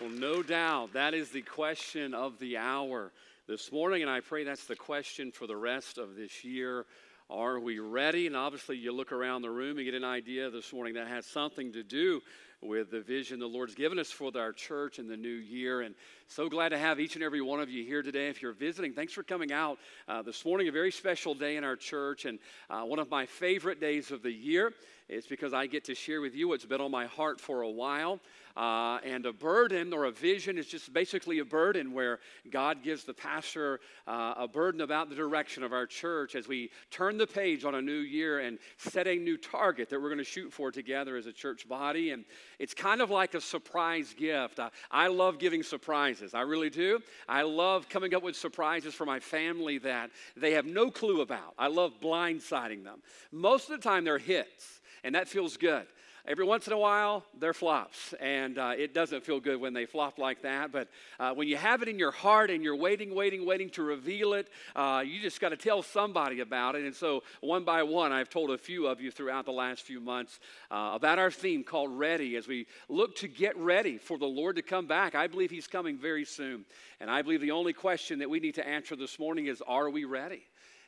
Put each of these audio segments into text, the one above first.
Well, no doubt that is the question of the hour this morning, and I pray that's the question for the rest of this year. Are we ready? And obviously, you look around the room and get an idea this morning that has something to do with the vision the Lord's given us for our church in the new year. And so glad to have each and every one of you here today. If you're visiting, thanks for coming out uh, this morning. A very special day in our church, and uh, one of my favorite days of the year. It's because I get to share with you what's been on my heart for a while. Uh, and a burden or a vision is just basically a burden where God gives the pastor uh, a burden about the direction of our church as we turn the page on a new year and set a new target that we're going to shoot for together as a church body. And it's kind of like a surprise gift. I, I love giving surprises, I really do. I love coming up with surprises for my family that they have no clue about. I love blindsiding them. Most of the time, they're hits, and that feels good. Every once in a while, they're flops, and uh, it doesn't feel good when they flop like that. But uh, when you have it in your heart and you're waiting, waiting, waiting to reveal it, uh, you just got to tell somebody about it. And so, one by one, I've told a few of you throughout the last few months uh, about our theme called Ready as we look to get ready for the Lord to come back. I believe He's coming very soon. And I believe the only question that we need to answer this morning is Are we ready?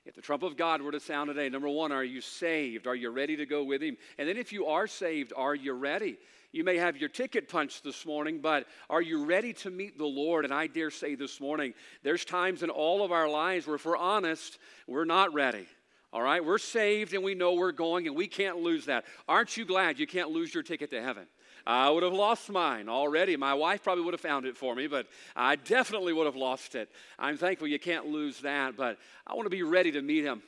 If the trump of God were to sound today, number one, are you saved? Are you ready to go with Him? And then if you are saved, are you ready? You may have your ticket punched this morning, but are you ready to meet the Lord? And I dare say this morning, there's times in all of our lives where, if we're honest, we're not ready. All right? We're saved and we know we're going and we can't lose that. Aren't you glad you can't lose your ticket to heaven? I would have lost mine already. My wife probably would have found it for me, but I definitely would have lost it. I'm thankful you can't lose that, but I want to be ready to meet him.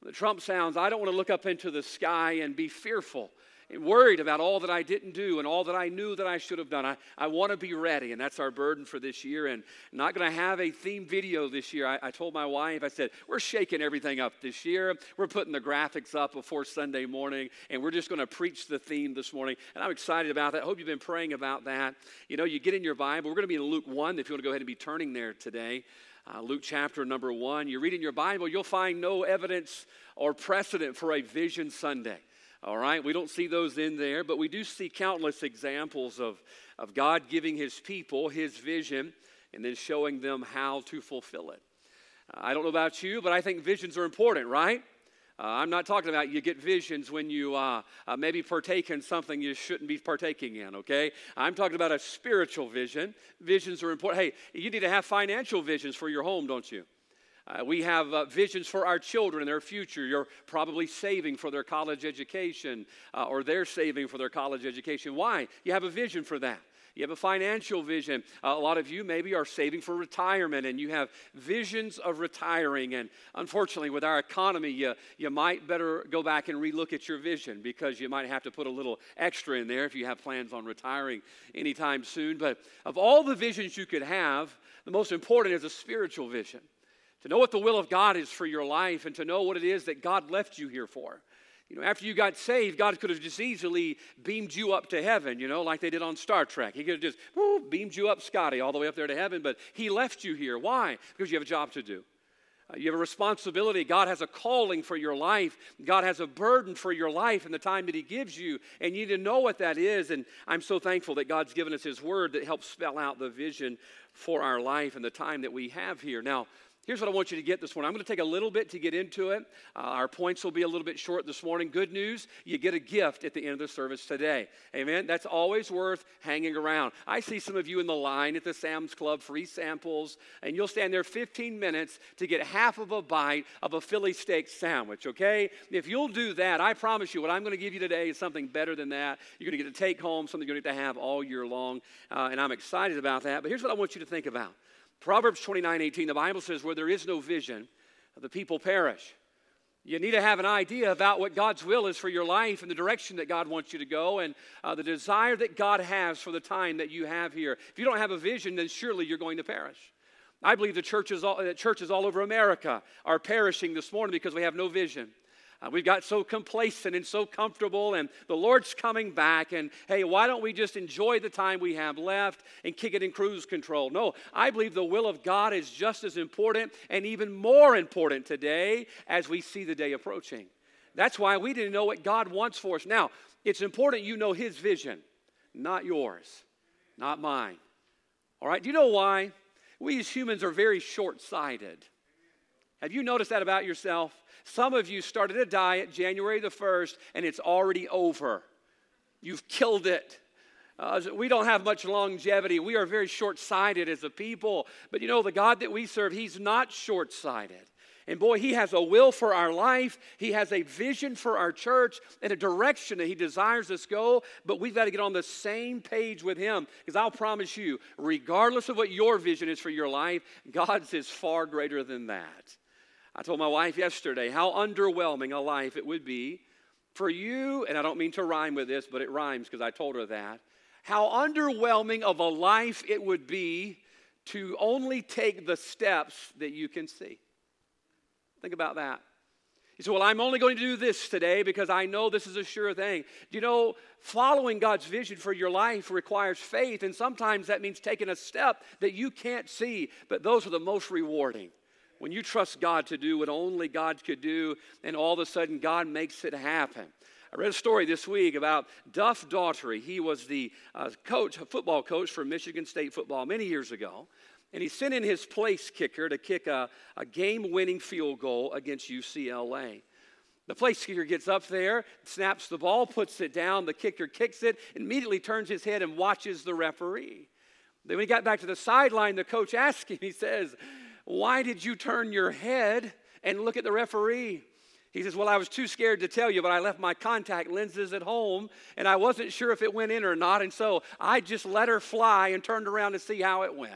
When the trump sounds, I don't want to look up into the sky and be fearful worried about all that I didn't do and all that I knew that I should have done. I, I want to be ready, and that's our burden for this year. And not going to have a theme video this year. I, I told my wife, I said, we're shaking everything up this year. We're putting the graphics up before Sunday morning, and we're just going to preach the theme this morning. And I'm excited about that. I hope you've been praying about that. You know, you get in your Bible. We're going to be in Luke 1 if you want to go ahead and be turning there today. Uh, Luke chapter number 1. You read in your Bible, you'll find no evidence or precedent for a vision Sunday. All right, we don't see those in there, but we do see countless examples of, of God giving his people his vision and then showing them how to fulfill it. Uh, I don't know about you, but I think visions are important, right? Uh, I'm not talking about you get visions when you uh, uh, maybe partake in something you shouldn't be partaking in, okay? I'm talking about a spiritual vision. Visions are important. Hey, you need to have financial visions for your home, don't you? Uh, we have uh, visions for our children their future. You're probably saving for their college education, uh, or they're saving for their college education. Why? You have a vision for that. You have a financial vision. Uh, a lot of you maybe are saving for retirement and you have visions of retiring. And unfortunately, with our economy, you, you might better go back and relook at your vision because you might have to put a little extra in there if you have plans on retiring anytime soon. But of all the visions you could have, the most important is a spiritual vision to know what the will of God is for your life and to know what it is that God left you here for. You know, after you got saved, God could have just easily beamed you up to heaven, you know, like they did on Star Trek. He could have just whoo, beamed you up, Scotty, all the way up there to heaven, but He left you here. Why? Because you have a job to do. Uh, you have a responsibility. God has a calling for your life. God has a burden for your life and the time that He gives you. And you need to know what that is. And I'm so thankful that God's given us His word that helps spell out the vision for our life and the time that we have here. Now, Here's what I want you to get this morning. I'm going to take a little bit to get into it. Uh, our points will be a little bit short this morning. Good news, you get a gift at the end of the service today. Amen. That's always worth hanging around. I see some of you in the line at the Sam's Club, free samples, and you'll stand there 15 minutes to get half of a bite of a Philly steak sandwich, okay? If you'll do that, I promise you what I'm going to give you today is something better than that. You're going to get to take home, something you're going to to have all year long, uh, and I'm excited about that. But here's what I want you to think about. Proverbs 29 18, the Bible says, Where there is no vision, the people perish. You need to have an idea about what God's will is for your life and the direction that God wants you to go and uh, the desire that God has for the time that you have here. If you don't have a vision, then surely you're going to perish. I believe the churches all, churches all over America are perishing this morning because we have no vision. Uh, we've got so complacent and so comfortable, and the Lord's coming back. And hey, why don't we just enjoy the time we have left and kick it in cruise control? No, I believe the will of God is just as important and even more important today as we see the day approaching. That's why we didn't know what God wants for us. Now, it's important you know His vision, not yours, not mine. All right, do you know why? We as humans are very short sighted. Have you noticed that about yourself? Some of you started a diet January the 1st and it's already over. You've killed it. Uh, we don't have much longevity. We are very short sighted as a people. But you know, the God that we serve, He's not short sighted. And boy, He has a will for our life. He has a vision for our church and a direction that He desires us go. But we've got to get on the same page with Him. Because I'll promise you, regardless of what your vision is for your life, God's is far greater than that. I told my wife yesterday how underwhelming a life it would be for you, and I don't mean to rhyme with this, but it rhymes because I told her that how underwhelming of a life it would be to only take the steps that you can see. Think about that. You say, Well, I'm only going to do this today because I know this is a sure thing. Do you know, following God's vision for your life requires faith, and sometimes that means taking a step that you can't see, but those are the most rewarding. When you trust God to do what only God could do, and all of a sudden God makes it happen. I read a story this week about Duff Daugherty. He was the uh, coach, football coach for Michigan State football many years ago. And he sent in his place kicker to kick a, a game winning field goal against UCLA. The place kicker gets up there, snaps the ball, puts it down. The kicker kicks it, immediately turns his head and watches the referee. Then, when he got back to the sideline, the coach asked him, he says, Why did you turn your head and look at the referee? He says, Well, I was too scared to tell you, but I left my contact lenses at home and I wasn't sure if it went in or not. And so I just let her fly and turned around to see how it went.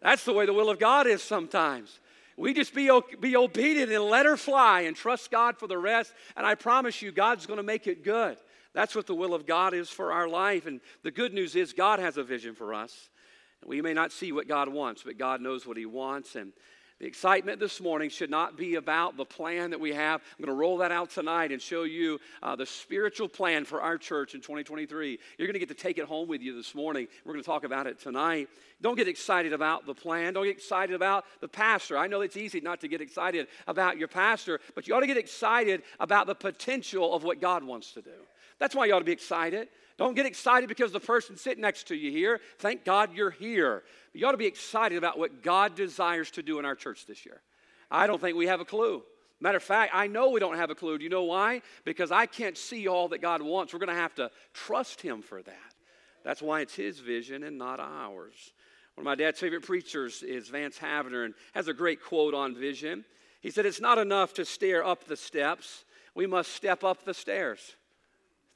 That's the way the will of God is sometimes. We just be, be obedient and let her fly and trust God for the rest. And I promise you, God's going to make it good. That's what the will of God is for our life. And the good news is, God has a vision for us. We may not see what God wants, but God knows what He wants. And the excitement this morning should not be about the plan that we have. I'm going to roll that out tonight and show you uh, the spiritual plan for our church in 2023. You're going to get to take it home with you this morning. We're going to talk about it tonight. Don't get excited about the plan. Don't get excited about the pastor. I know it's easy not to get excited about your pastor, but you ought to get excited about the potential of what God wants to do. That's why you ought to be excited. Don't get excited because the person sitting next to you here. Thank God you're here. But you ought to be excited about what God desires to do in our church this year. I don't think we have a clue. Matter of fact, I know we don't have a clue. Do you know why? Because I can't see all that God wants. We're going to have to trust Him for that. That's why it's His vision and not ours. One of my dad's favorite preachers is Vance Havner and has a great quote on vision. He said, It's not enough to stare up the steps, we must step up the stairs.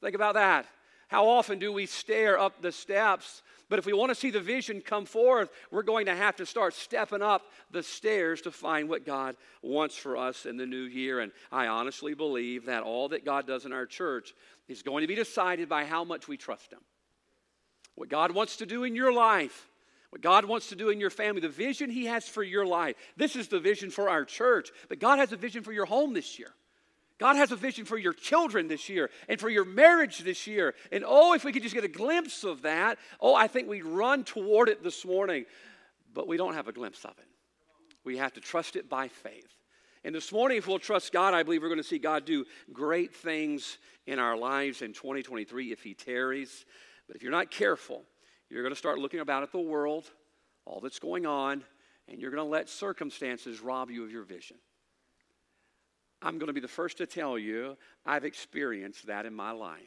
Think about that. How often do we stare up the steps? But if we want to see the vision come forth, we're going to have to start stepping up the stairs to find what God wants for us in the new year. And I honestly believe that all that God does in our church is going to be decided by how much we trust Him. What God wants to do in your life, what God wants to do in your family, the vision He has for your life. This is the vision for our church, but God has a vision for your home this year. God has a vision for your children this year and for your marriage this year. And oh, if we could just get a glimpse of that, oh, I think we'd run toward it this morning. But we don't have a glimpse of it. We have to trust it by faith. And this morning, if we'll trust God, I believe we're going to see God do great things in our lives in 2023 if He tarries. But if you're not careful, you're going to start looking about at the world, all that's going on, and you're going to let circumstances rob you of your vision. I'm going to be the first to tell you I've experienced that in my life.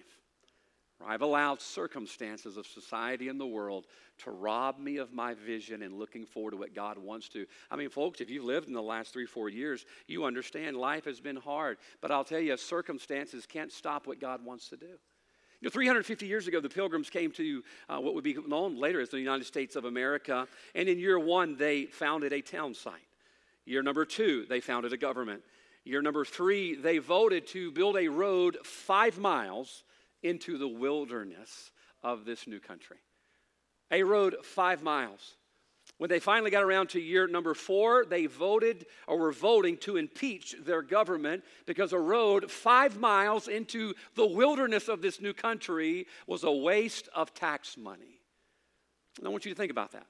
I've allowed circumstances of society and the world to rob me of my vision and looking forward to what God wants to. I mean, folks, if you've lived in the last three, four years, you understand life has been hard. But I'll tell you, circumstances can't stop what God wants to do. You know, 350 years ago, the Pilgrims came to uh, what would be known later as the United States of America. And in year one, they founded a town site. Year number two, they founded a government. Year number three, they voted to build a road five miles into the wilderness of this new country. A road five miles. When they finally got around to year number four, they voted or were voting to impeach their government because a road five miles into the wilderness of this new country was a waste of tax money. And I want you to think about that.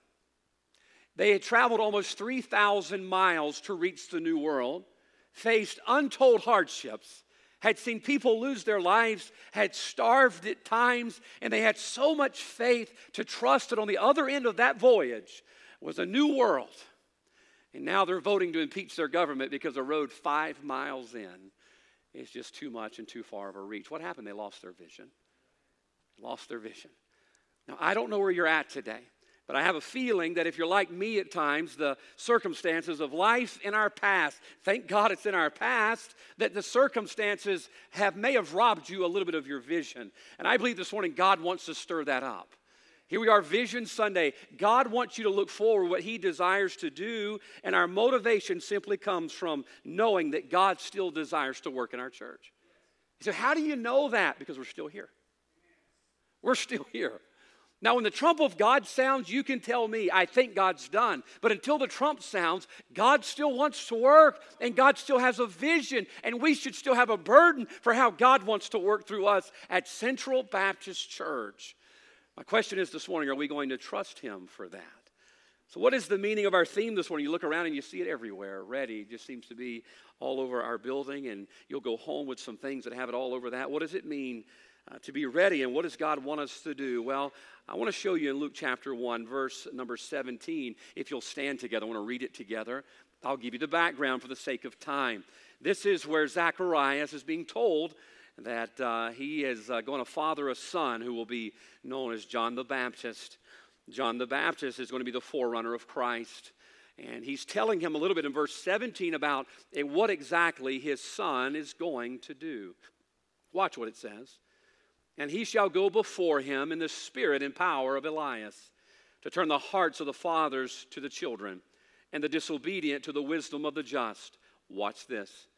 They had traveled almost 3,000 miles to reach the new world faced untold hardships, had seen people lose their lives, had starved at times, and they had so much faith to trust that on the other end of that voyage was a new world. And now they're voting to impeach their government because a road five miles in is just too much and too far of a reach. What happened? They lost their vision. Lost their vision. Now, I don't know where you're at today. But I have a feeling that if you're like me at times, the circumstances of life in our past, thank God it's in our past, that the circumstances have may have robbed you a little bit of your vision. And I believe this morning God wants to stir that up. Here we are, Vision Sunday. God wants you to look forward what He desires to do, and our motivation simply comes from knowing that God still desires to work in our church. So, how do you know that? Because we're still here. We're still here. Now, when the trump of God sounds, you can tell me, I think God's done. But until the trump sounds, God still wants to work and God still has a vision, and we should still have a burden for how God wants to work through us at Central Baptist Church. My question is this morning are we going to trust Him for that? So, what is the meaning of our theme this morning? You look around and you see it everywhere. Ready just seems to be all over our building, and you'll go home with some things that have it all over that. What does it mean uh, to be ready, and what does God want us to do? Well, I want to show you in Luke chapter 1, verse number 17. If you'll stand together, I want to read it together. I'll give you the background for the sake of time. This is where Zacharias is being told that uh, he is uh, going to father a son who will be known as John the Baptist. John the Baptist is going to be the forerunner of Christ. And he's telling him a little bit in verse 17 about uh, what exactly his son is going to do. Watch what it says and he shall go before him in the spirit and power of Elias, to turn the hearts of the fathers to the children, and the disobedient to the wisdom of the just. Watch this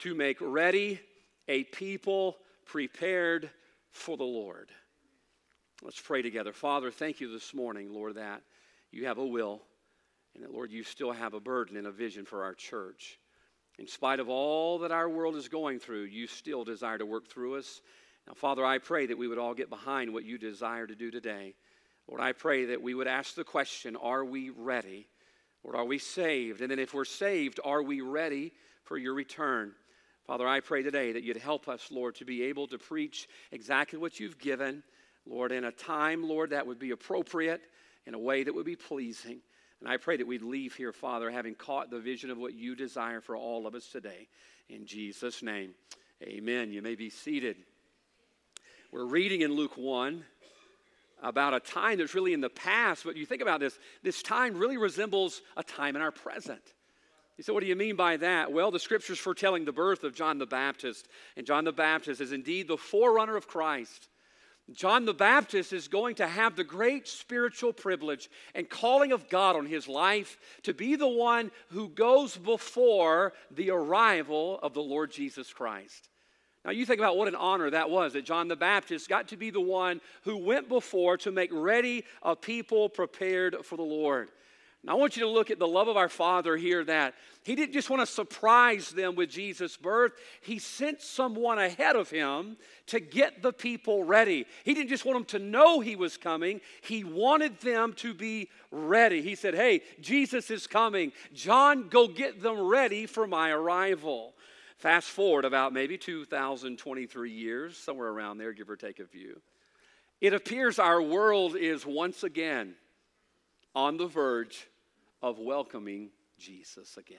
to make ready a people prepared for the Lord. Let's pray together. Father, thank you this morning, Lord, that you have a will, and that, Lord, you still have a burden and a vision for our church. In spite of all that our world is going through, you still desire to work through us now, Father, I pray that we would all get behind what you desire to do today. Lord, I pray that we would ask the question Are we ready? Lord, are we saved? And then, if we're saved, are we ready for your return? Father, I pray today that you'd help us, Lord, to be able to preach exactly what you've given, Lord, in a time, Lord, that would be appropriate, in a way that would be pleasing. And I pray that we'd leave here, Father, having caught the vision of what you desire for all of us today. In Jesus' name, amen. You may be seated. We're reading in Luke 1 about a time that's really in the past, but you think about this, this time really resembles a time in our present. You say, what do you mean by that? Well, the scriptures foretelling the birth of John the Baptist, and John the Baptist is indeed the forerunner of Christ. John the Baptist is going to have the great spiritual privilege and calling of God on his life to be the one who goes before the arrival of the Lord Jesus Christ. Now, you think about what an honor that was that John the Baptist got to be the one who went before to make ready a people prepared for the Lord. Now, I want you to look at the love of our Father here that He didn't just want to surprise them with Jesus' birth, He sent someone ahead of Him to get the people ready. He didn't just want them to know He was coming, He wanted them to be ready. He said, Hey, Jesus is coming. John, go get them ready for my arrival. Fast forward about maybe 2023 years, somewhere around there, give or take a few. It appears our world is once again on the verge of welcoming Jesus again.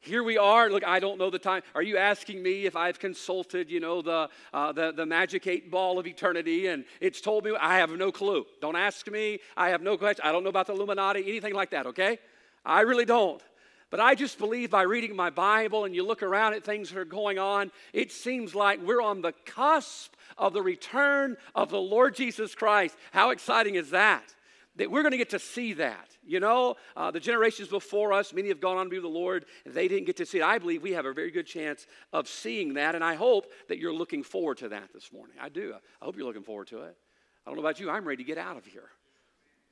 Here we are. Look, I don't know the time. Are you asking me if I've consulted, you know, the, uh, the, the magic eight ball of eternity and it's told me? I have no clue. Don't ask me. I have no question. I don't know about the Illuminati, anything like that, okay? I really don't. But I just believe by reading my Bible and you look around at things that are going on, it seems like we're on the cusp of the return of the Lord Jesus Christ. How exciting is that? That we're going to get to see that. You know, uh, the generations before us, many have gone on to be with the Lord, they didn't get to see it. I believe we have a very good chance of seeing that, and I hope that you're looking forward to that this morning. I do. I hope you're looking forward to it. I don't know about you, I'm ready to get out of here.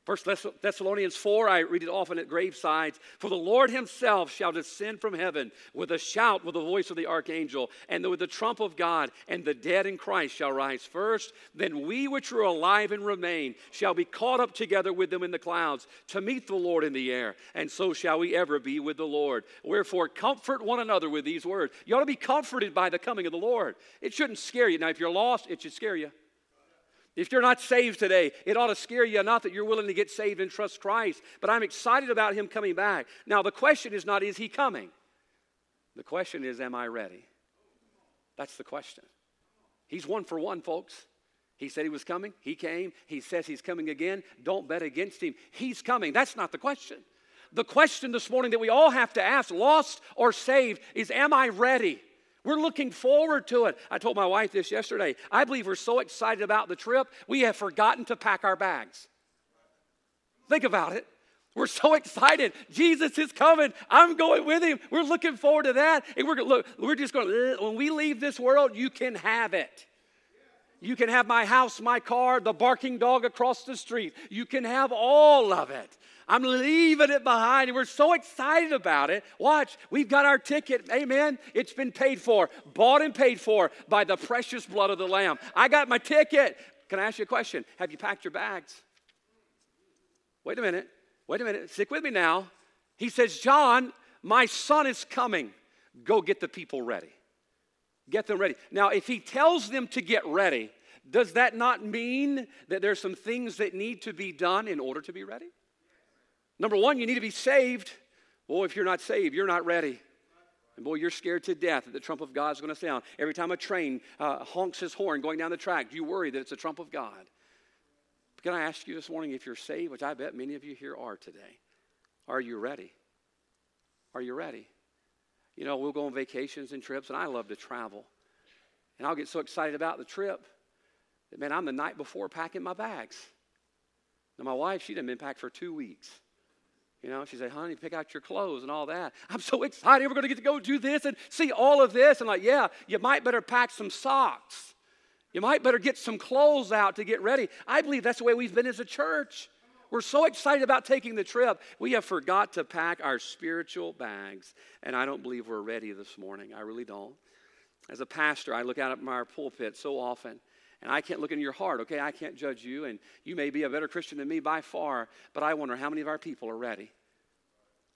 First Thessalonians 4, I read it often at gravesides. For the Lord himself shall descend from heaven with a shout, with the voice of the archangel, and with the trump of God, and the dead in Christ shall rise first. Then we which are alive and remain shall be caught up together with them in the clouds to meet the Lord in the air, and so shall we ever be with the Lord. Wherefore, comfort one another with these words. You ought to be comforted by the coming of the Lord. It shouldn't scare you. Now, if you're lost, it should scare you. If you're not saved today, it ought to scare you not that you're willing to get saved and trust Christ, but I'm excited about him coming back. Now, the question is not, is he coming? The question is, am I ready? That's the question. He's one for one, folks. He said he was coming. He came. He says he's coming again. Don't bet against him. He's coming. That's not the question. The question this morning that we all have to ask, lost or saved, is Am I ready? We're looking forward to it. I told my wife this yesterday. I believe we're so excited about the trip, we have forgotten to pack our bags. Think about it. We're so excited. Jesus is coming. I'm going with him. We're looking forward to that. And we're look, we're just going, when we leave this world, you can have it. You can have my house, my car, the barking dog across the street. You can have all of it. I'm leaving it behind, and we're so excited about it. Watch, we've got our ticket. Amen. It's been paid for, bought and paid for by the precious blood of the Lamb. I got my ticket. Can I ask you a question? Have you packed your bags? Wait a minute. Wait a minute. Stick with me now. He says, John, my son is coming. Go get the people ready. Get them ready. Now, if he tells them to get ready, does that not mean that there's some things that need to be done in order to be ready? Number one, you need to be saved. Boy, if you're not saved, you're not ready. And boy, you're scared to death that the trump of God is going to sound. Every time a train uh, honks his horn going down the track, you worry that it's a trump of God. But can I ask you this morning if you're saved, which I bet many of you here are today? Are you ready? Are you ready? You know, we'll go on vacations and trips, and I love to travel. And I'll get so excited about the trip that, man, I'm the night before packing my bags. Now, my wife, she'd have been packed for two weeks. You know, she said, honey, pick out your clothes and all that. I'm so excited. We're going to get to go do this and see all of this. And like, yeah, you might better pack some socks. You might better get some clothes out to get ready. I believe that's the way we've been as a church. We're so excited about taking the trip. We have forgot to pack our spiritual bags. And I don't believe we're ready this morning. I really don't. As a pastor, I look out at my pulpit so often and I can't look in your heart, okay? I can't judge you, and you may be a better Christian than me by far, but I wonder how many of our people are ready?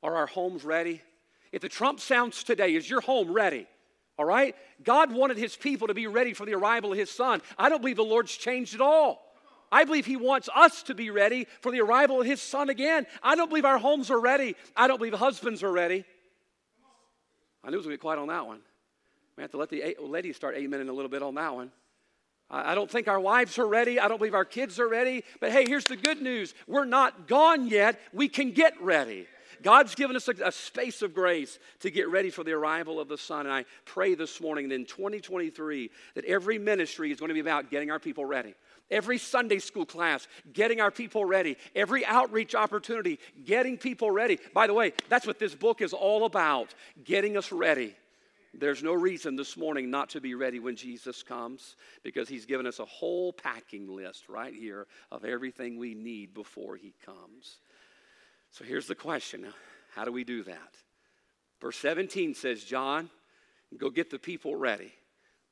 Are our homes ready? If the trump sounds today, is your home ready? All right? God wanted his people to be ready for the arrival of his son. I don't believe the Lord's changed at all. I believe he wants us to be ready for the arrival of his son again. I don't believe our homes are ready. I don't believe husbands are ready. I knew it was going to be quiet on that one. We have to let the ladies start amen in a little bit on that one. I don't think our wives are ready. I don't believe our kids are ready. But hey, here's the good news we're not gone yet. We can get ready. God's given us a, a, space of grace to get ready for the arrival of the Son. And I pray this morning that in 2023 that every ministry is going to be about getting our people ready. Every Sunday school class, getting our people ready. Every outreach opportunity, getting people ready. By the way, that's what this book is all about getting us ready. There's no reason this morning not to be ready when Jesus comes because he's given us a whole packing list right here of everything we need before he comes. So here's the question how do we do that? Verse 17 says, John, go get the people ready.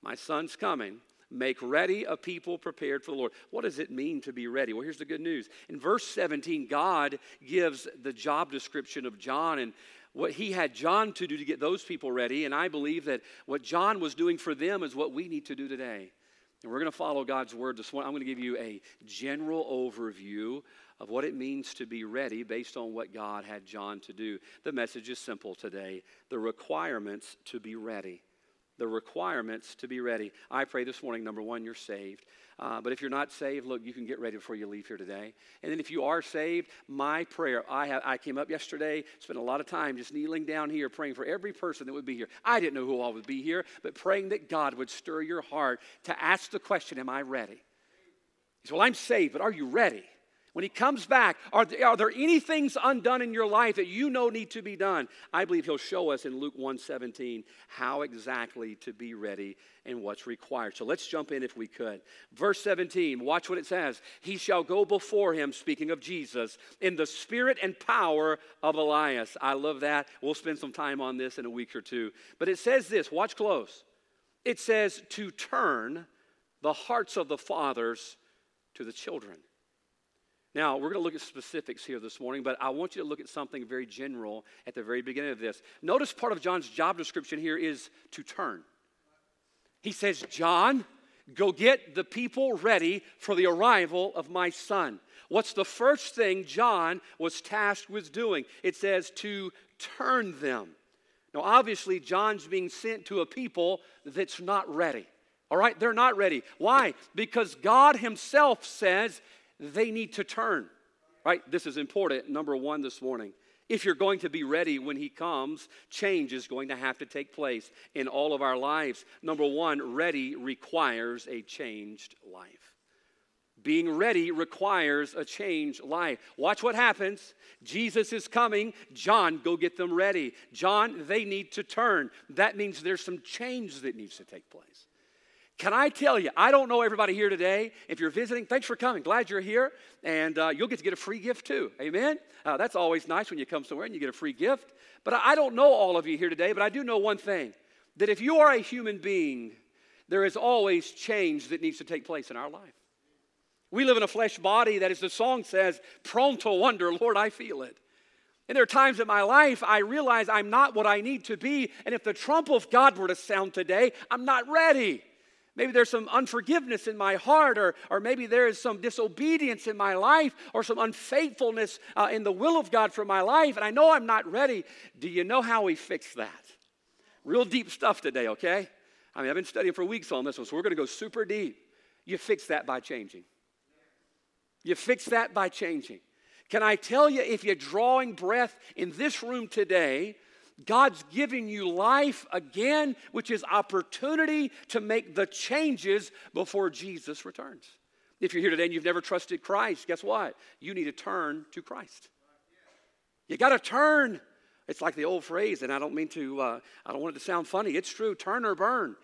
My son's coming. Make ready a people prepared for the Lord. What does it mean to be ready? Well, here's the good news. In verse 17, God gives the job description of John, and what he had John to do to get those people ready. And I believe that what John was doing for them is what we need to do today. And we're going to follow God's word this morning. I'm going to give you a general overview of what it means to be ready based on what God had John to do. The message is simple today the requirements to be ready. The requirements to be ready. I pray this morning, number one, you're saved. Uh, but if you're not saved, look, you can get ready before you leave here today. And then if you are saved, my prayer, I, have, I came up yesterday, spent a lot of time just kneeling down here praying for every person that would be here. I didn't know who all would be here, but praying that God would stir your heart to ask the question, Am I ready? He said, Well, I'm saved, but are you ready? When he comes back, are there, are there any things undone in your life that you know need to be done? I believe he'll show us in Luke 1:17 how exactly to be ready and what's required. So let's jump in if we could. Verse 17, watch what it says. He shall go before him, speaking of Jesus, in the spirit and power of Elias. I love that. We'll spend some time on this in a week or two. But it says this, watch close. It says to turn the hearts of the fathers to the children. Now, we're going to look at specifics here this morning, but I want you to look at something very general at the very beginning of this. Notice part of John's job description here is to turn. He says, John, go get the people ready for the arrival of my son. What's the first thing John was tasked with doing? It says to turn them. Now, obviously, John's being sent to a people that's not ready. All right, they're not ready. Why? Because God Himself says they need to turn. Right? This is important. Number one this morning. If you're going to be ready when He comes, change is going to have to take place in all of our lives. Number one, ready requires a changed life. Being ready requires a changed life. Watch what happens. Jesus is coming. John, go get them ready. John, they need to turn. That means there's some change that needs to take place. Can I tell you, I don't know everybody here today. If you're visiting, thanks for coming. Glad you're here. And uh, you'll get to get a free gift too. Amen? Uh, that's always nice when you come somewhere and you get a free gift. But I don't know all of you here today, but I do know one thing that if you are a human being, there is always change that needs to take place in our life. We live in a flesh body that, as the song says, prone to wonder, Lord, I feel it. And there are times in my life I realize I'm not what I need to be. And if the trump of God were to sound today, I'm not ready. Maybe there's some unforgiveness in my heart, or, or maybe there is some disobedience in my life, or some unfaithfulness uh, in the will of God for my life, and I know I'm not ready. Do you know how we fix that? Real deep stuff today, okay? I mean, I've been studying for weeks on this one, so we're going to go super deep. You fix that by changing. You fix that by changing. Can I tell you, if you're drawing breath in this room today, God's giving you life again, which is opportunity to make the changes before Jesus returns. If you're here today and you've never trusted Christ, guess what? You need to turn to Christ. You got to turn. It's like the old phrase, and I don't mean to, uh, I don't want it to sound funny. It's true turn or burn.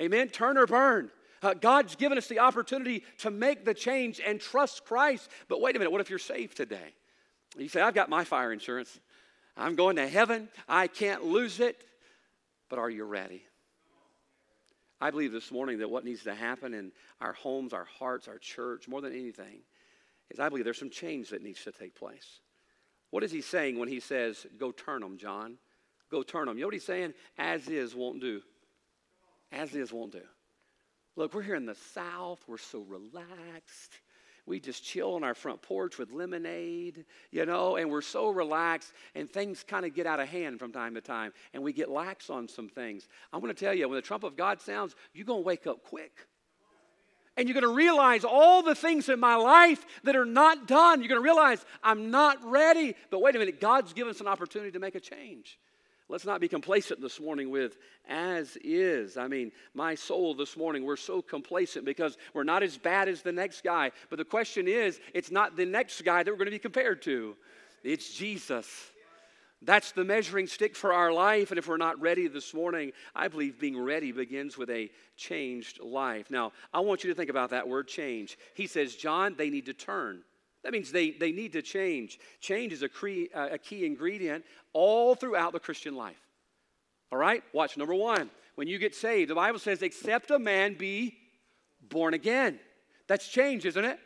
Amen? Turn or burn. Uh, God's given us the opportunity to make the change and trust Christ. But wait a minute, what if you're saved today? You say, I've got my fire insurance. I'm going to heaven. I can't lose it. But are you ready? I believe this morning that what needs to happen in our homes, our hearts, our church, more than anything, is I believe there's some change that needs to take place. What is he saying when he says, Go turn them, John? Go turn them. You know what he's saying? As is won't do. As is won't do. Look, we're here in the South. We're so relaxed. We just chill on our front porch with lemonade, you know, and we're so relaxed, and things kind of get out of hand from time to time, and we get lax on some things. I'm going to tell you, when the trump of God sounds, you're going to wake up quick. And you're going to realize all the things in my life that are not done. You're going to realize I'm not ready. But wait a minute, God's given us an opportunity to make a change. Let's not be complacent this morning with as is. I mean, my soul this morning, we're so complacent because we're not as bad as the next guy. But the question is, it's not the next guy that we're going to be compared to, it's Jesus. That's the measuring stick for our life. And if we're not ready this morning, I believe being ready begins with a changed life. Now, I want you to think about that word change. He says, John, they need to turn. That means they, they need to change. Change is a, cre- uh, a key ingredient all throughout the Christian life. All right? Watch number one. When you get saved, the Bible says, except a man be born again. That's change, isn't it?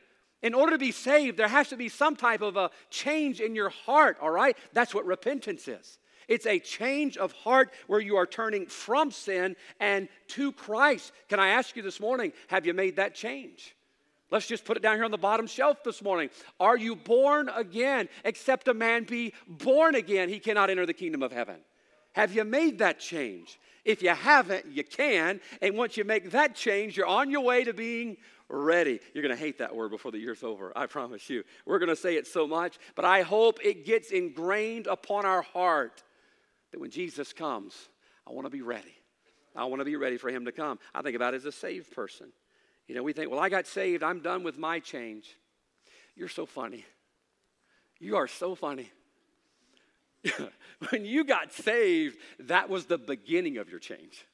In order to be saved, there has to be some type of a change in your heart, all right? That's what repentance is. It's a change of heart where you are turning from sin and to Christ. Can I ask you this morning, have you made that change? Let's just put it down here on the bottom shelf this morning. Are you born again? Except a man be born again, he cannot enter the kingdom of heaven. Have you made that change? If you haven't, you can. And once you make that change, you're on your way to being ready. You're going to hate that word before the year's over, I promise you. We're going to say it so much, but I hope it gets ingrained upon our heart that when Jesus comes, I want to be ready. I want to be ready for him to come. I think about it as a saved person. You know, we think, well, I got saved, I'm done with my change. You're so funny. You are so funny. when you got saved, that was the beginning of your change.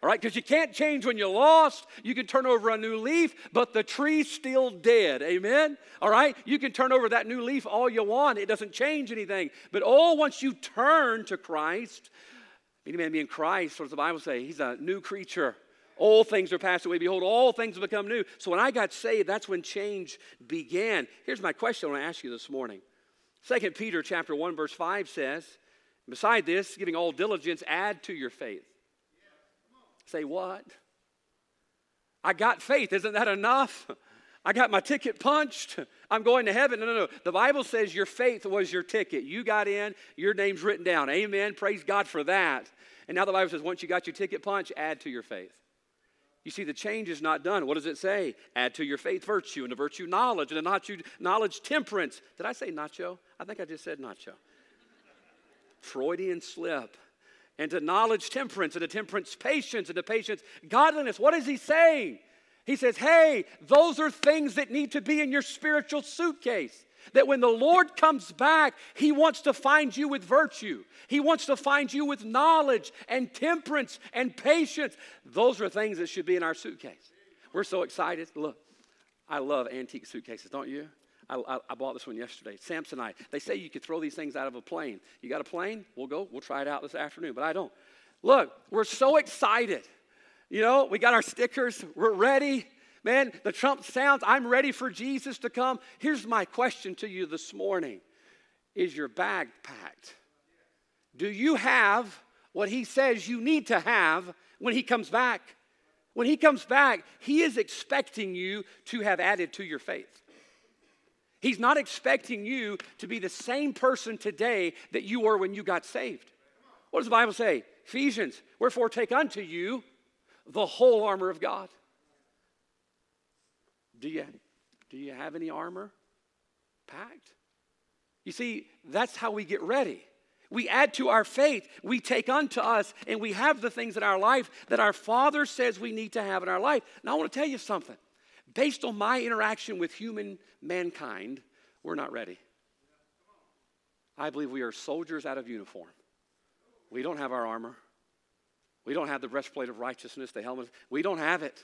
All right, because you can't change when you're lost. You can turn over a new leaf, but the tree's still dead. Amen? All right, you can turn over that new leaf all you want, it doesn't change anything. But oh, once you turn to Christ, any man being Christ, what does the Bible say? He's a new creature. All things are passed away. Behold, all things have become new. So when I got saved, that's when change began. Here's my question I want to ask you this morning. Second Peter chapter 1, verse 5 says, Beside this, giving all diligence, add to your faith. Say what? I got faith. Isn't that enough? I got my ticket punched. I'm going to heaven. No, no, no. The Bible says your faith was your ticket. You got in, your name's written down. Amen. Praise God for that. And now the Bible says once you got your ticket punched, add to your faith. You see, the change is not done. What does it say? Add to your faith virtue, and the virtue knowledge, and the knowledge, knowledge temperance. Did I say nacho? I think I just said nacho. Freudian slip. And to knowledge temperance, and to temperance patience, and to patience godliness. What is he saying? He says, hey, those are things that need to be in your spiritual suitcase. That when the Lord comes back, He wants to find you with virtue. He wants to find you with knowledge and temperance and patience. Those are things that should be in our suitcase. We're so excited. Look, I love antique suitcases, don't you? I, I, bought this one yesterday. Samsonite. They say you could throw these things out of a plane. You got a plane? We'll go. We'll try it out this afternoon, but I don't. Look, we're so excited. You know, we got our stickers. We're ready. Man, the trump sounds. I'm ready for Jesus to come. Here's my question to you this morning Is your bag packed? Do you have what he says you need to have when he comes back? When he comes back, he is expecting you to have added to your faith. He's not expecting you to be the same person today that you were when you got saved. What does the Bible say? Ephesians, wherefore take unto you the whole armor of God. Do you, do you have any armor packed? You see, that's how we get ready. We add to our faith, we take unto us, and we have the things in our life that our Father says we need to have in our life. Now, I want to tell you something. Based on my interaction with human mankind, we're not ready. I believe we are soldiers out of uniform. We don't have our armor. We don't have the breastplate of righteousness, the helmet. We don't have it.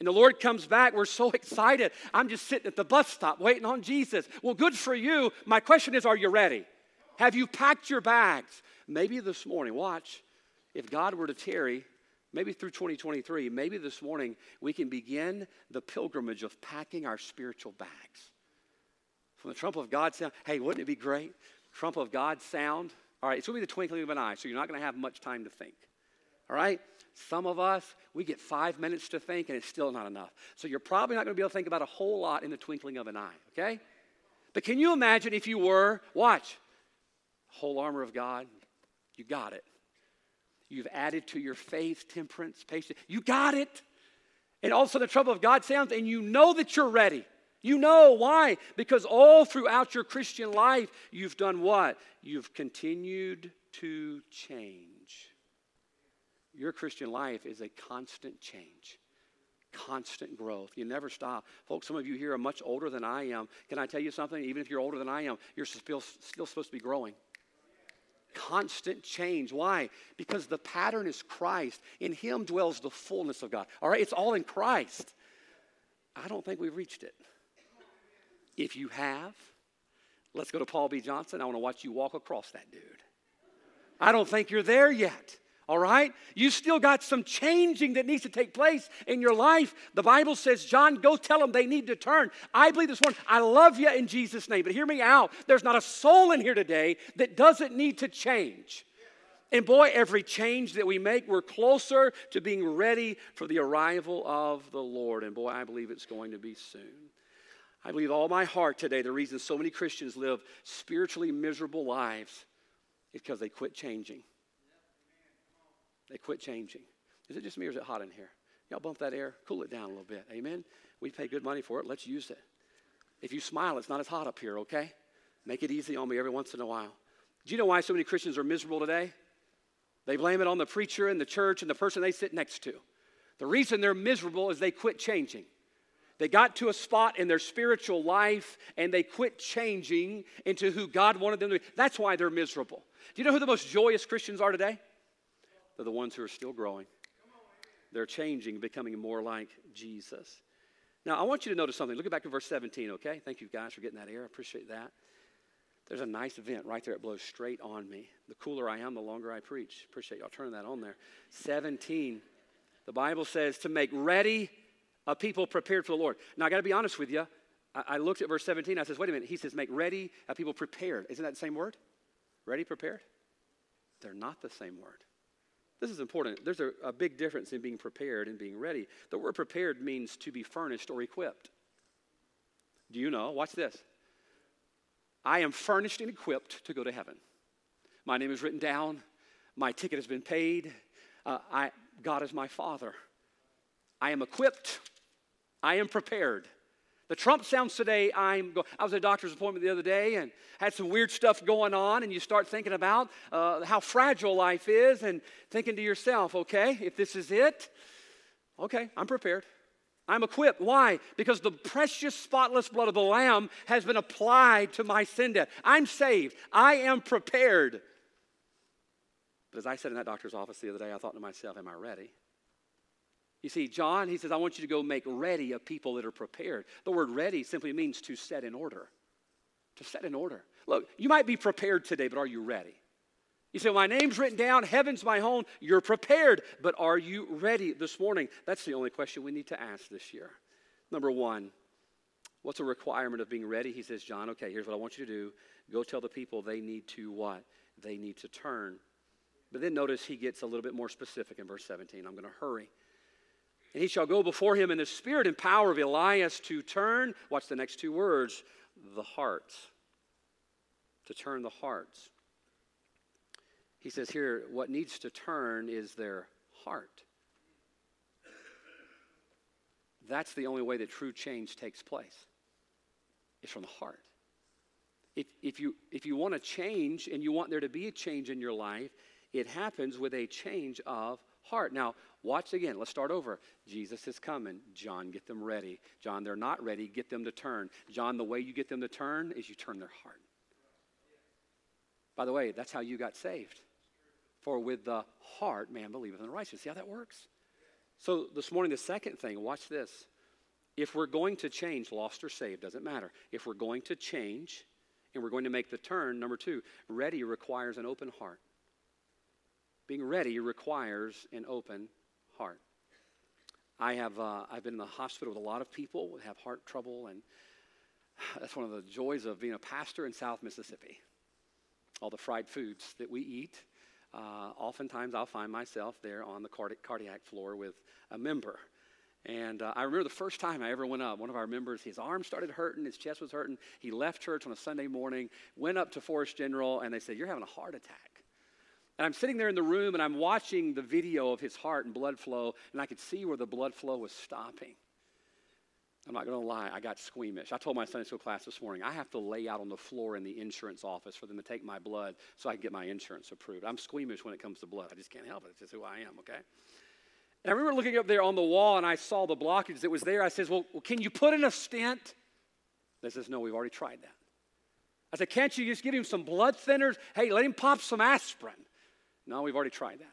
And the Lord comes back. We're so excited. I'm just sitting at the bus stop waiting on Jesus. Well, good for you. My question is are you ready? Have you packed your bags? Maybe this morning, watch, if God were to tarry, maybe through 2023, maybe this morning we can begin the pilgrimage of packing our spiritual bags. From the trump of God sound, hey, wouldn't it be great? Trump of God sound. All right, it's going to be the twinkling of an eye, so you're not going to have much time to think. All right? Some of us, we get five minutes to think and it's still not enough. So you're probably not going to be able to think about a whole lot in the twinkling of an eye, okay? But can you imagine if you were, watch, whole armor of God? You got it. You've added to your faith, temperance, patience. You got it. And also the trouble of God sounds, and you know that you're ready. You know why? Because all throughout your Christian life, you've done what? You've continued to change. Your Christian life is a constant change, constant growth. You never stop. Folks, some of you here are much older than I am. Can I tell you something? Even if you're older than I am, you're still, still supposed to be growing. Constant change. Why? Because the pattern is Christ. In Him dwells the fullness of God. All right? It's all in Christ. I don't think we've reached it. If you have, let's go to Paul B. Johnson. I want to watch you walk across that dude. I don't think you're there yet all right? You still got some changing that needs to take place in your life. The Bible says, John, go tell them they need to turn. I believe this morning, I love you in Jesus' name, but hear me out. There's not a soul in here today that doesn't need to change. And boy, every change that we make, we're closer to being ready for the arrival of the Lord. And boy, I believe it's going to be soon. I believe all my heart today the reason so many Christians live spiritually miserable lives is because they quit changing. They quit changing. Is it just me or is it hot in here? Y'all bump that air, cool it down a little bit. Amen? We pay good money for it. Let's use it. If you smile, it's not as hot up here, okay? Make it easy on me every once in a while. Do you know why so many Christians are miserable today? They blame it on the preacher and the church and the person they sit next to. The reason they're miserable is they quit changing. They got to a spot in their spiritual life and they quit changing into who God wanted them to be. That's why they're miserable. Do you know who the most joyous Christians are today? They're the ones who are still growing. They're changing, becoming more like Jesus. Now, I want you to notice something. Look back to verse 17, okay? Thank you guys for getting that air. I appreciate that. There's a nice vent right there. It blows straight on me. The cooler I am, the longer I preach. Appreciate y'all turning that on there. 17. The Bible says to make ready a people prepared for the Lord. Now, I got to be honest with you. I, I, looked at verse 17. I says, wait a minute. He says, make ready a people prepared. Isn't that the same word? Ready, prepared? They're not the same word. This is important. There's a, a big difference in being prepared and being ready. The word prepared means to be furnished or equipped. Do you know? Watch this. I am furnished and equipped to go to heaven. My name is written down. My ticket has been paid. Uh, I, God is my Father. I am equipped. I am prepared. The Trump sounds today, I'm go- I was at a doctor's appointment the other day and had some weird stuff going on, and you start thinking about uh, how fragile life is and thinking to yourself, okay, if this is it, okay, I'm prepared. I'm equipped. Why? Because the precious, spotless blood of the Lamb has been applied to my sin debt. I'm saved. I am prepared. But as I said in that doctor's office the other day, I thought to myself, am I ready? You see, John, he says, I want you to go make ready a people that are prepared. The word ready simply means to set in order. To set in order. Look, you might be prepared today, but are you ready? You say, My name's written down, heaven's my home. You're prepared, but are you ready this morning? That's the only question we need to ask this year. Number one, what's a requirement of being ready? He says, John, okay, here's what I want you to do. Go tell the people they need to what? They need to turn. But then notice he gets a little bit more specific in verse 17. I'm going to hurry. And he shall go before him in the spirit and power of Elias to turn, watch the next two words, the hearts. To turn the hearts. He says here, what needs to turn is their heart. That's the only way that true change takes place. It's from the heart. If, if, you, if you want to change and you want there to be a change in your life, it happens with a change of heart. Now, watch again. Let's start over. Jesus is coming. John, get them ready. John, they're not ready. Get them to turn. John, the way you get them to turn is you turn their heart. By the way, that's how you got saved. For with the heart man believeth in the righteous. See how that works? So this morning, the second thing, watch this. If we're going to change, lost or saved, doesn't matter. If we're going to change and we're going to make the turn, number two, ready requires an open heart. Being ready requires an open heart. I have uh, I've been in the hospital with a lot of people who have heart trouble, and that's one of the joys of being a pastor in South Mississippi. All the fried foods that we eat. Uh, oftentimes, I'll find myself there on the cardiac floor with a member. And uh, I remember the first time I ever went up, one of our members, his arm started hurting, his chest was hurting. He left church on a Sunday morning, went up to Forrest General, and they said, You're having a heart attack. And I'm sitting there in the room and I'm watching the video of his heart and blood flow, and I could see where the blood flow was stopping. I'm not going to lie, I got squeamish. I told my Sunday school class this morning, I have to lay out on the floor in the insurance office for them to take my blood so I can get my insurance approved. I'm squeamish when it comes to blood. I just can't help it. It's just who I am, okay? And I remember looking up there on the wall and I saw the blockage that was there. I says, well, well, can you put in a stent? They says, No, we've already tried that. I said, Can't you just give him some blood thinners? Hey, let him pop some aspirin. No, we've already tried that.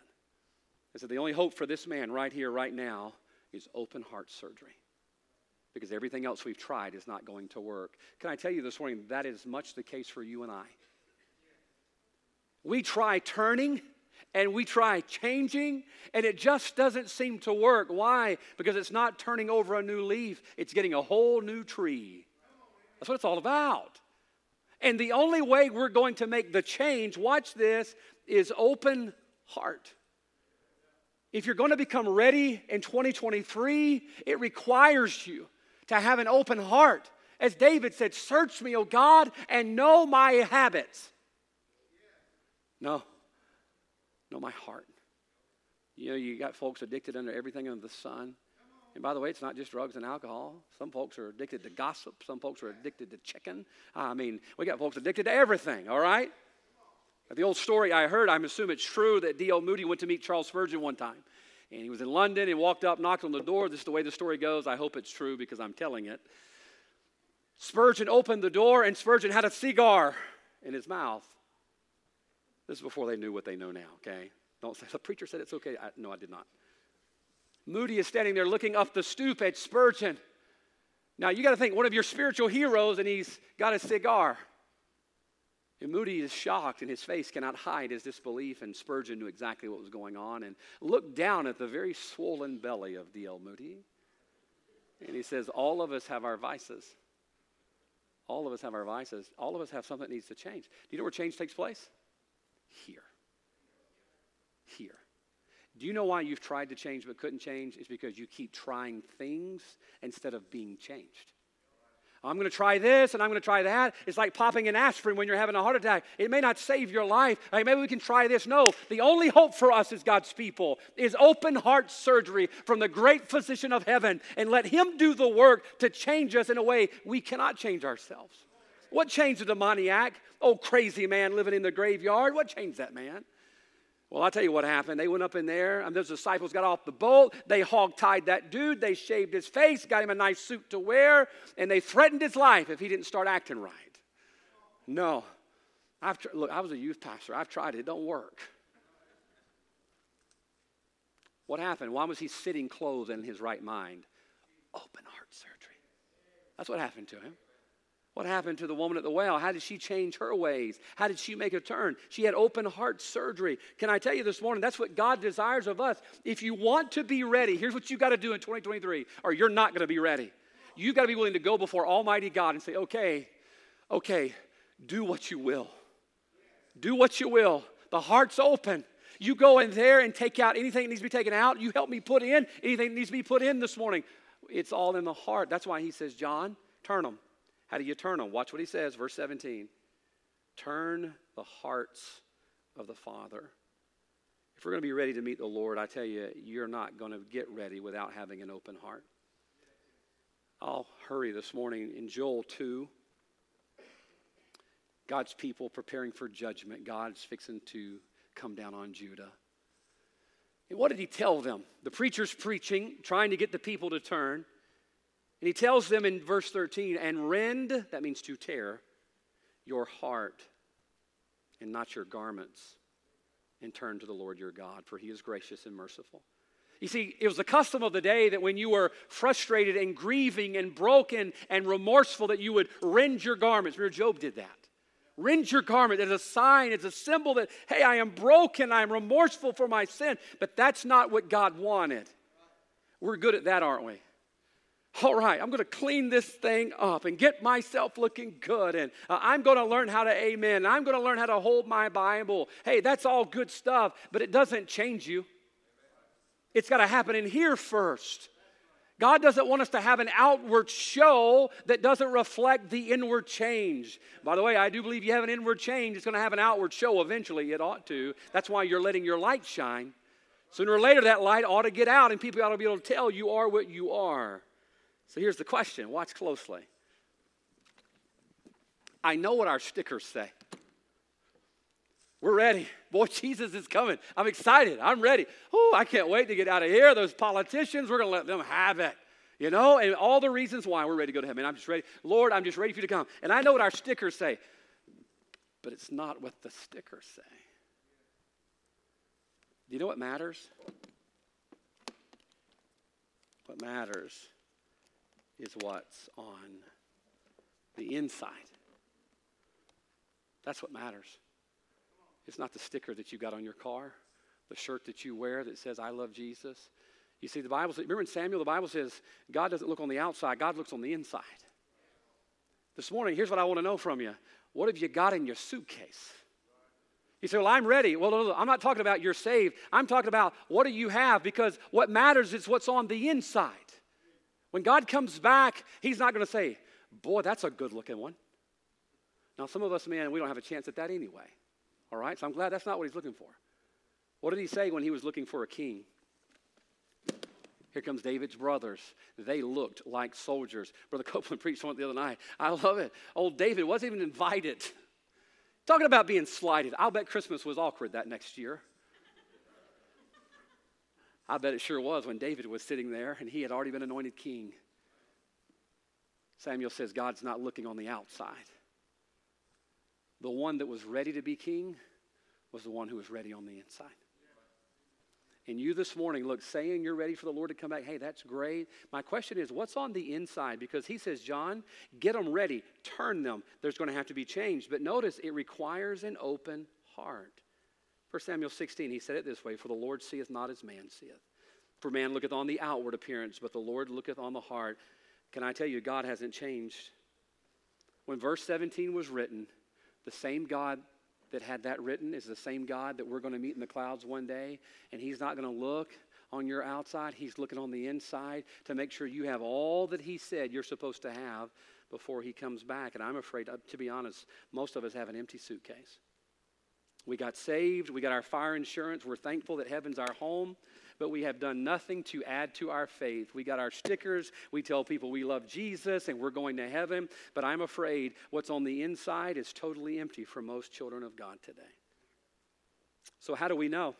I said, The only hope for this man right here, right now, is open heart surgery. Because everything else we've tried is not going to work. Can I tell you this morning, that is much the case for you and I. We try turning and we try changing, and it just doesn't seem to work. Why? Because it's not turning over a new leaf, it's getting a whole new tree. That's what it's all about. And the only way we're going to make the change, watch this, is open heart. If you're going to become ready in 2023, it requires you to have an open heart. As David said, Search me, O God, and know my habits. No, know my heart. You know, you got folks addicted under everything under the sun. And by the way, it's not just drugs and alcohol. Some folks are addicted to gossip. Some folks are addicted to chicken. I mean, we got folks addicted to everything, all right? The old story I heard, I'm assuming it's true, that D.L. Moody went to meet Charles Spurgeon one time. And he was in London and walked up, knocked on the door. This is the way the story goes. I hope it's true because I'm telling it. Spurgeon opened the door, and Spurgeon had a cigar in his mouth. This is before they knew what they know now, okay? Don't say, the preacher said it's okay. I, no, I did not. Moody is standing there looking up the stoop at Spurgeon. Now, you got to think, one of your spiritual heroes, and he's got a cigar. And Moody is shocked, and his face cannot hide his disbelief. And Spurgeon knew exactly what was going on and looked down at the very swollen belly of D.L. Moody. And he says, All of us have our vices. All of us have our vices. All of us have something that needs to change. Do you know where change takes place? Here. Here. Do you know why you've tried to change but couldn't change? It's because you keep trying things instead of being changed. I'm going to try this and I'm going to try that. It's like popping an aspirin when you're having a heart attack. It may not save your life. Maybe we can try this. No, the only hope for us as God's people is open heart surgery from the great physician of heaven and let Him do the work to change us in a way we cannot change ourselves. What changed the demoniac? Oh, crazy man living in the graveyard. What changed that man? Well, I'll tell you what happened. They went up in there, and those disciples got off the boat. They hog tied that dude. They shaved his face, got him a nice suit to wear, and they threatened his life if he didn't start acting right. No. I've tr- look, I was a youth pastor. I've tried it. It don't work. What happened? Why was he sitting clothed in his right mind? Open heart surgery. That's what happened to him. What happened to the woman at the well? How did she change her ways? How did she make a turn? She had open heart surgery. Can I tell you this morning, that's what God desires of us. If you want to be ready, here's what you got to do in 2023, or you're not going to be ready. You've got to be willing to go before Almighty God and say, okay, okay, do what you will. Do what you will. The heart's open. You go in there and take out anything that needs to be taken out. You help me put in anything that needs to be put in this morning. It's all in the heart. That's why he says, John, turn them. How do you turn them? Watch what he says, verse 17. Turn the hearts of the Father. If we're going to be ready to meet the Lord, I tell you, you're not going to get ready without having an open heart. I'll hurry this morning in Joel 2. God's people preparing for judgment. God's fixing to come down on Judah. And what did he tell them? The preacher's preaching, trying to get the people to turn. And he tells them in verse 13, and rend, that means to tear, your heart and not your garments, and turn to the Lord your God, for he is gracious and merciful. You see, it was the custom of the day that when you were frustrated and grieving and broken and remorseful, that you would rend your garments. Remember, Job did that. Rend your garment as a sign, as a symbol that, hey, I am broken, I am remorseful for my sin. But that's not what God wanted. We're good at that, aren't we? All right, I'm going to clean this thing up and get myself looking good. And uh, I'm going to learn how to amen. I'm going to learn how to hold my Bible. Hey, that's all good stuff, but it doesn't change you. It's got to happen in here first. God doesn't want us to have an outward show that doesn't reflect the inward change. By the way, I do believe you have an inward change, it's going to have an outward show eventually. It ought to. That's why you're letting your light shine. Sooner or later, that light ought to get out, and people ought to be able to tell you are what you are. So here's the question watch closely. I know what our stickers say. We're ready. Boy, Jesus is coming. I'm excited. I'm ready. Oh, I can't wait to get out of here. Those politicians, we're going to let them have it. You know, and all the reasons why we're ready to go to heaven. I'm just ready. Lord, I'm just ready for you to come. And I know what our stickers say, but it's not what the stickers say. Do you know what matters? What matters is what's on the inside. That's what matters. It's not the sticker that you got on your car, the shirt that you wear that says, I love Jesus. You see, the Bible says, remember in Samuel, the Bible says, God doesn't look on the outside, God looks on the inside. This morning, here's what I want to know from you. What have you got in your suitcase? You say, Well, I'm ready. Well, no, no, I'm not talking about you're saved. I'm talking about what do you have because what matters is what's on the inside. When God comes back, He's not going to say, Boy, that's a good looking one. Now, some of us, man, we don't have a chance at that anyway. All right? So I'm glad that's not what He's looking for. What did He say when He was looking for a king? Here comes David's brothers. They looked like soldiers. Brother Copeland preached one the other night. I love it. Old David wasn't even invited. Talking about being slighted. I'll bet Christmas was awkward that next year. I bet it sure was when David was sitting there and he had already been anointed king. Samuel says God's not looking on the outside. The one that was ready to be king was the one who was ready on the inside. And you this morning, look, saying you're ready for the Lord to come back, hey, that's great. My question is, what's on the inside? Because he says, John, get them ready, turn them. There's going to have to be change. But notice, it requires an open heart. 1 Samuel 16, he said it this way For the Lord seeth not as man seeth. For man looketh on the outward appearance, but the Lord looketh on the heart. Can I tell you, God hasn't changed? When verse 17 was written, the same God that had that written is the same God that we're going to meet in the clouds one day. And He's not going to look on your outside, He's looking on the inside to make sure you have all that He said you're supposed to have before He comes back. And I'm afraid, uh, to be honest, most of us have an empty suitcase. We got saved, we got our fire insurance, we're thankful that heaven's our home but we have done nothing to add to our faith. We got our stickers, we tell people we love Jesus and we're going to heaven, but I'm afraid what's on the inside is totally empty for most children of God today. So, how do we know?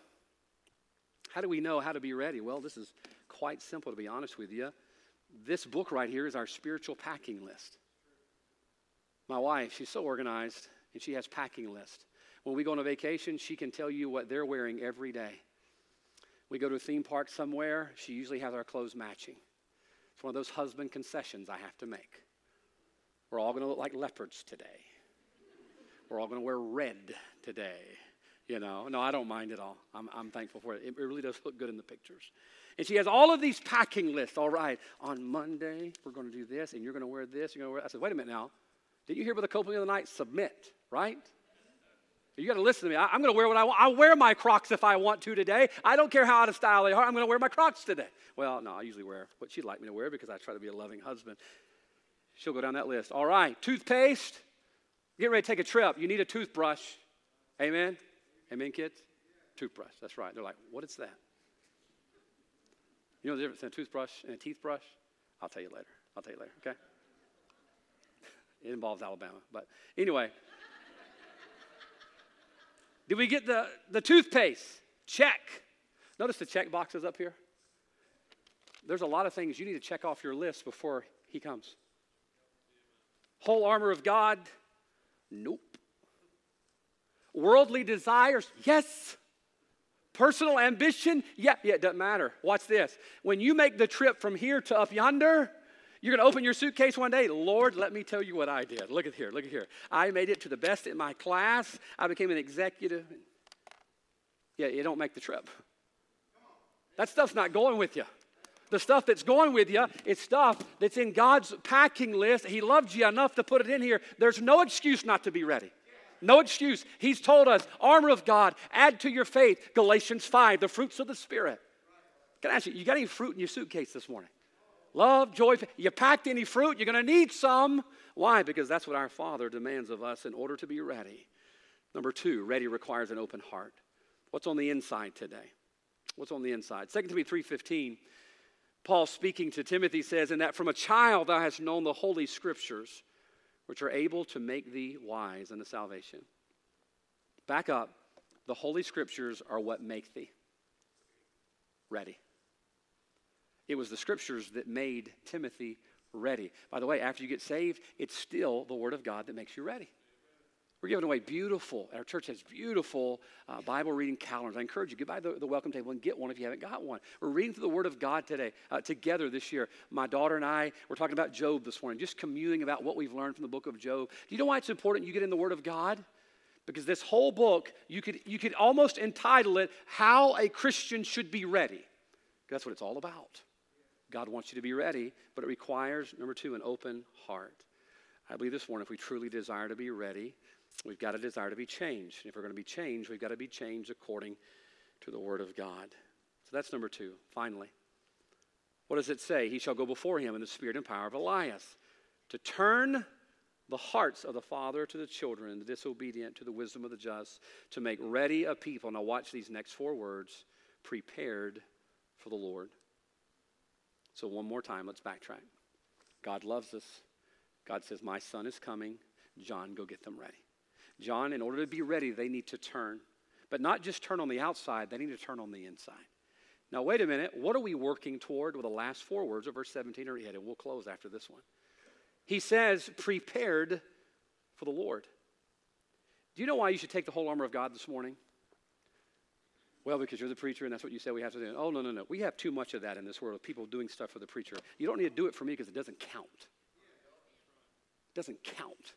How do we know how to be ready? Well, this is quite simple, to be honest with you. This book right here is our spiritual packing list. My wife, she's so organized, and she has packing list. When we go on a vacation, she can tell you what they're wearing every day. We go to a theme park somewhere, she usually has our clothes matching. It's one of those husband concessions I have to make. We're all going to look like leopards today. We're all going to wear red today. You know, no, I don't mind at all. I'm, I'm thankful for it. It really does look good in the pictures. And she has all of these packing lists. All right, on Monday, we're going to do this, and you're going to wear this. You're going to wear. I said, wait a minute now. Did you hear about the couple of the night? Submit, right? You got to listen to me. I, am going to wear what I want. I'll wear my Crocs if I want to today. I don't care how out of style they are. I'm going to wear my Crocs today. Well, no, I usually wear what she'd like me to wear because I try to be a loving husband. She'll go down that list. All right, toothpaste. Get ready to take a trip. You need a toothbrush. Amen? Amen, kids? Toothbrush. That's right. They're like, what is that? You know the difference between a toothbrush and a teeth brush? I'll tell you later. I'll tell you later, okay? It involves Alabama. But anyway. Did we get the, the toothpaste? Check. Notice the check boxes up here. There's a lot of things you need to check off your list before he comes. Whole armor of God? Nope. Worldly desires? Yes. Personal ambition? Yeah, yeah, it doesn't matter. Watch this. When you make the trip from here to up yonder, you're going to open your suitcase one day. Lord, let me tell you what I did. Look at here. Look at here. I made it to the best in my class. I became an executive. Yeah, you don't make the trip. That stuff's not going with you. The stuff that's going with you is stuff that's in God's packing list. He loved you enough to put it in here. There's no excuse not to be ready. No excuse. He's told us, armor of God, add to your faith. Galatians 5, the fruits of the Spirit. Can I ask you, you got any fruit in your suitcase this morning? Love, joy. You packed any fruit, you're going to need some. Why? Because that's what our Father demands of us in order to be ready. Number two, ready requires an open heart. What's on the inside today? What's on the inside? 2 Timothy 3.15, Paul speaking to Timothy says, In that from a child thou hast known the holy scriptures, which are able to make thee wise unto salvation. Back up. The holy scriptures are what make thee ready. It was the scriptures that made Timothy ready. By the way, after you get saved, it's still the Word of God that makes you ready. We're giving away beautiful, our church has beautiful uh, Bible reading calendars. I encourage you, get by the, the, welcome table and get one if you haven't got one. We're reading through the Word of God today, uh, together this year. My daughter and I, we're talking about Job this morning, just communing about what we've learned from the book of Job. Do you know why it's important you get in the Word of God? Because this whole book, you could, you could almost entitle it, How a Christian Should Be Ready. That's what it's all about. God wants you to be ready, but it requires, number two, an open heart. I believe this morning, if we truly desire to be ready, we've got to desire to be changed. And if we're going to be changed, we've got to be changed according to the Word of God. So that's number two, finally. What does it say? He shall go before him in the spirit and power of Elias to turn the hearts of the father to the children, the disobedient to the wisdom of the just, to make ready a people. Now, watch these next four words prepared for the Lord. So, one more time, let's backtrack. God loves us. God says, My son is coming. John, go get them ready. John, in order to be ready, they need to turn. But not just turn on the outside, they need to turn on the inside. Now, wait a minute. What are we working toward with the last four words of verse 17 or 8? And we'll close after this one. He says, prepared for the Lord. Do you know why you should take the whole armor of God this morning? Well, because you're the preacher and that's what you say we have to do. Oh, no, no, no. We have too much of that in this world of people doing stuff for the preacher. You don't need to do it for me because it doesn't count. It doesn't count.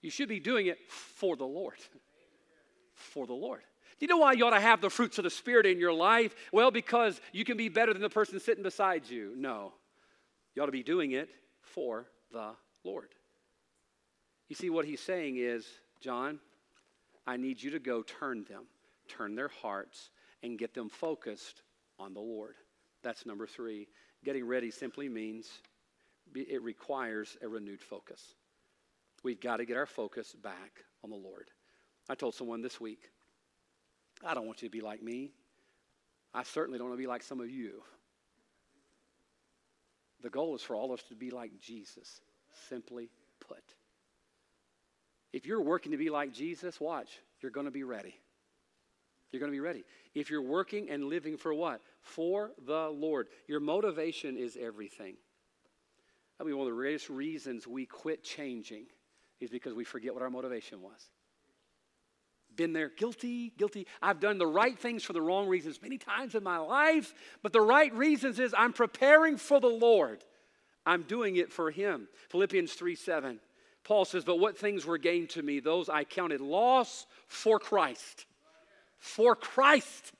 You should be doing it for the Lord. For the Lord. Do you know why you ought to have the fruits of the Spirit in your life? Well, because you can be better than the person sitting beside you. No. You ought to be doing it for the Lord. You see, what he's saying is, John, I need you to go turn them turn their hearts, and get them focused on the Lord. That's number three. Getting ready simply means it requires a renewed focus. We've got to get our focus back on the Lord. I told someone this week, I don't want you to be like me. I certainly don't want to be like some of you. The goal is for all of us to be like Jesus, simply put. If you're working to be like Jesus, watch, you're going to be ready. You're going to be ready. If you're working and living for what? For the Lord. Your motivation is everything. I mean, one of the greatest reasons we quit changing is because we forget what our motivation was. Been there, guilty, guilty. I've done the right things for the wrong reasons many times in my life, but the right reasons is I'm preparing for the Lord. I'm doing it for Him. Philippians 3 7. Paul says, But what things were gained to me, those I counted loss for Christ for Christ.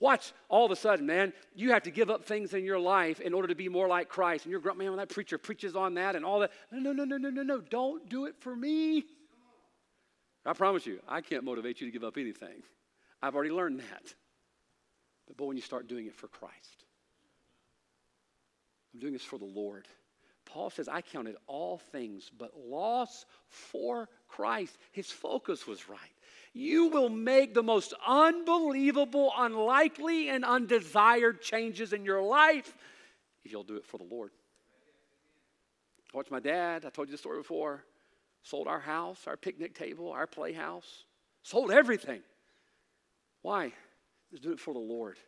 Watch, all of a sudden, man, you have to give up things in your life in order to be more like Christ. And you're grumpy, man, when that preacher preaches on that and all that. No, no, no, no, no, no, no. Don't do it for me. I promise you, I can't motivate you to give up anything. I've already learned that. But, but when you start doing it for Christ, I'm doing this for the Lord. Paul says, I counted all things but loss for Christ. His focus was right you will make the most unbelievable, unlikely, and undesired changes in your life if you'll do it for the Lord. I watched my dad, I told you the story before, sold our house, our picnic table, our playhouse, sold everything. Why? He do it for the Lord.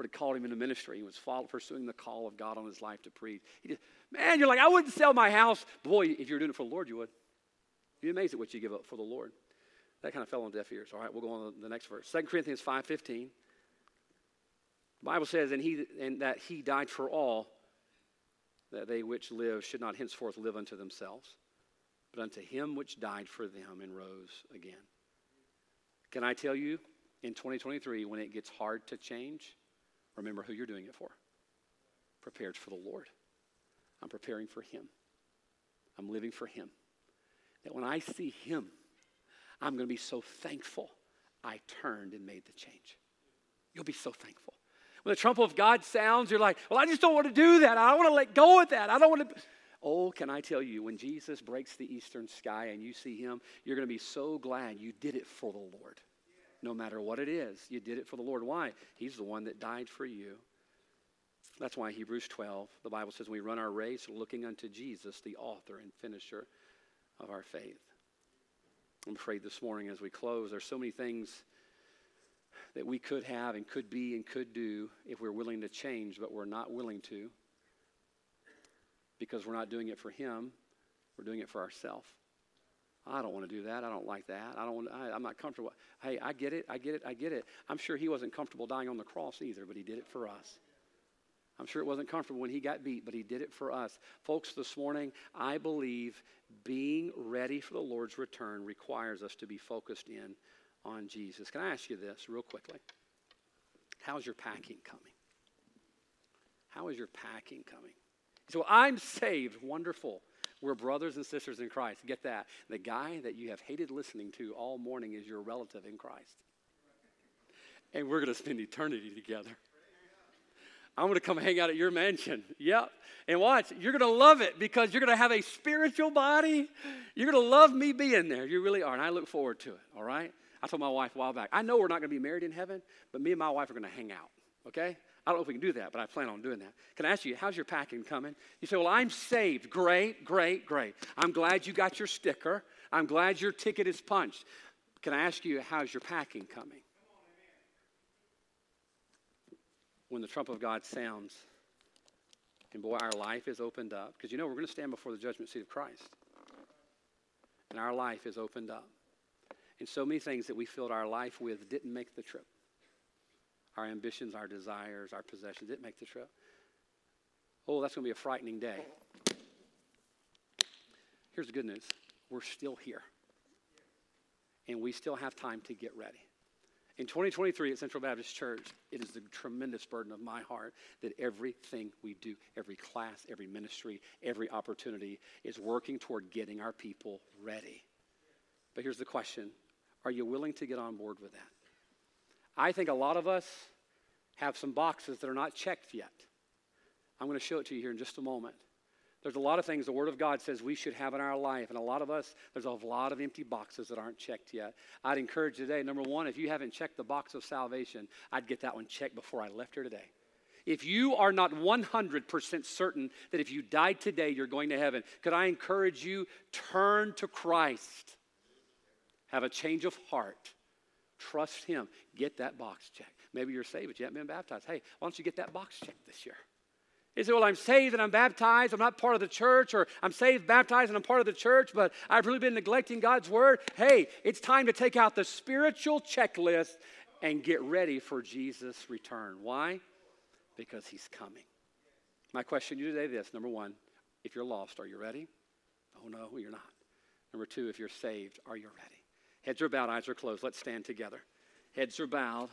Lord had called him into ministry. He was pursuing the call of God on his life to preach. Just, man, you're like, I wouldn't sell my house. Boy, if you're doing it for the Lord, you would. You'd be amazed at what you give up for the Lord. That kind of fell on deaf ears. All right, we'll go on to the next verse. 2 Corinthians 5.15. The Bible says, and, he, and that he died for all, that they which live should not henceforth live unto themselves, but unto him which died for them and rose again. Can I tell you, in 2023, when it gets hard to change, remember who you're doing it for. Prepared for the Lord. I'm preparing for him. I'm living for him. That when I see him, I'm going to be so thankful I turned and made the change. You'll be so thankful. When the trumpet of God sounds, you're like, well, I just don't want to do that. I don't want to let go of that. I don't want to. Oh, can I tell you, when Jesus breaks the eastern sky and you see him, you're going to be so glad you did it for the Lord. No matter what it is, you did it for the Lord. Why? He's the one that died for you. That's why Hebrews 12, the Bible says, we run our race looking unto Jesus, the author and finisher of our faith. I'm afraid this morning as we close, there's so many things that we could have and could be and could do if we're willing to change, but we're not willing to because we're not doing it for Him, we're doing it for ourselves. I don't want to do that. I don't like that. I don't want. I, I'm not comfortable. Hey, I get it. I get it. I get it. I'm sure He wasn't comfortable dying on the cross either, but He did it for us. I'm sure it wasn't comfortable when he got beat, but he did it for us. Folks, this morning, I believe being ready for the Lord's return requires us to be focused in on Jesus. Can I ask you this real quickly? How's your packing coming? How is your packing coming? So I'm saved. Wonderful. We're brothers and sisters in Christ. Get that. The guy that you have hated listening to all morning is your relative in Christ. And we're going to spend eternity together. I'm going to come hang out at your mansion. Yep. And watch, you're going to love it because you're going to have a spiritual body. You're going to love me being there. You really are. And I look forward to it. All right? I told my wife a while back, I know we're not going to be married in heaven, but me and my wife are going to hang out. Okay? I don't know if we can do that, but I plan on doing that. Can I ask you, how's your packing coming? You say, Well, I'm saved. Great, great, great. I'm glad you got your sticker. I'm glad your ticket is punched. Can I ask you, how's your packing coming? when the trump of God sounds, and boy, our life is opened up, because you know we're going to stand before the judgment seat of Christ. And our life is opened up. And so many things that we filled our life with didn't make the trip. Our ambitions, our desires, our possessions didn't make the trip. Oh, that's going to be a frightening day. Here's the good news we're still here. And we still have time to get ready. In 2023 at Central Baptist Church, it is the tremendous burden of my heart that everything we do, every class, every ministry, every opportunity is working toward getting our people ready. But here's the question Are you willing to get on board with that? I think a lot of us have some boxes that are not checked yet. I'm going to show it to you here in just a moment. There's a lot of things the Word of God says we should have in our life, and a lot of us, there's a lot of empty boxes that aren't checked yet. I'd encourage today, number one, if you haven't checked the box of salvation, I'd get that one checked before I left here today. If you are not 100% certain that if you died today, you're going to heaven, could I encourage you, turn to Christ. Have a change of heart. Trust Him. Get that box checked. Maybe you're saved, but you haven't been baptized. Hey, why don't you get that box checked this year? You say, well, I'm saved and I'm baptized. I'm not part of the church, or I'm saved, baptized, and I'm part of the church, but I've really been neglecting God's word. Hey, it's time to take out the spiritual checklist and get ready for Jesus' return. Why? Because he's coming. My question to you today is this number one, if you're lost, are you ready? Oh, no, you're not. Number two, if you're saved, are you ready? Heads are bowed, eyes are closed. Let's stand together. Heads are bowed,